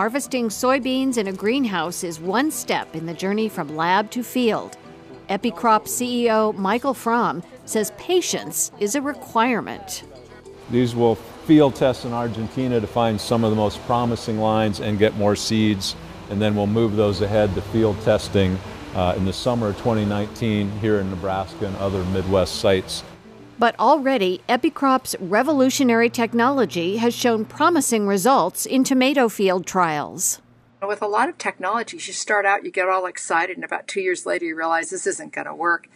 harvesting soybeans in a greenhouse is one step in the journey from lab to field. Epicrop CEO Michael Fromm says patience is a requirement. These will field test in Argentina to find some of the most promising lines and get more seeds, and then we'll move those ahead to field testing uh, in the summer of 2019 here in Nebraska and other Midwest sites. But already, Epicrop's revolutionary technology has shown promising results in tomato field trials. With a lot of technologies, you start out, you get all excited, and about two years later, you realize this isn't going to work.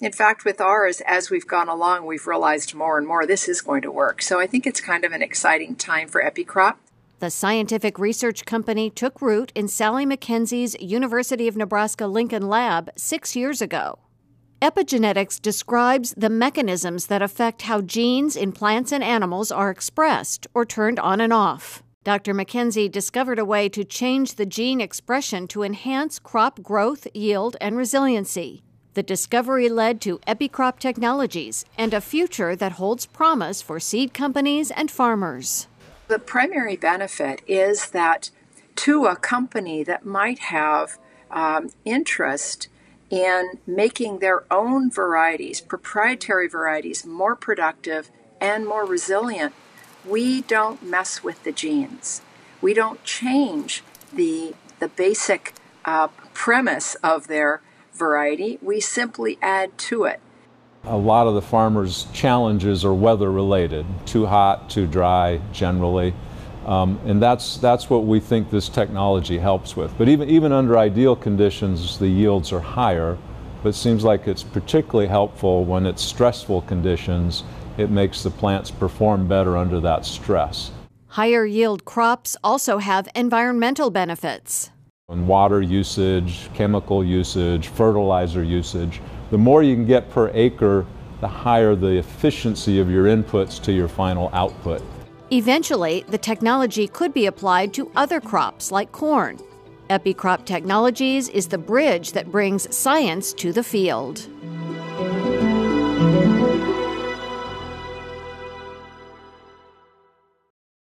In fact, with ours, as we've gone along, we've realized more and more this is going to work. So I think it's kind of an exciting time for Epicrop. The scientific research company took root in Sally MacKenzie's University of Nebraska Lincoln lab six years ago. Epigenetics describes the mechanisms that affect how genes in plants and animals are expressed or turned on and off. Dr. MacKenzie discovered a way to change the gene expression to enhance crop growth, yield, and resiliency. The discovery led to Epicrop Technologies and a future that holds promise for seed companies and farmers. The primary benefit is that to a company that might have um, interest in making their own varieties, proprietary varieties, more productive and more resilient, we don't mess with the genes. We don't change the, the basic uh, premise of their variety. We simply add to it a lot of the farmers' challenges are weather related too hot, too dry, generally. Um, and that's, that's what we think this technology helps with. But even, even under ideal conditions, the yields are higher. But it seems like it's particularly helpful when it's stressful conditions. It makes the plants perform better under that stress. Higher yield crops also have environmental benefits. And water usage, chemical usage, fertilizer usage the more you can get per acre, the higher the efficiency of your inputs to your final output. Eventually, the technology could be applied to other crops like corn. Epicrop Technologies is the bridge that brings science to the field.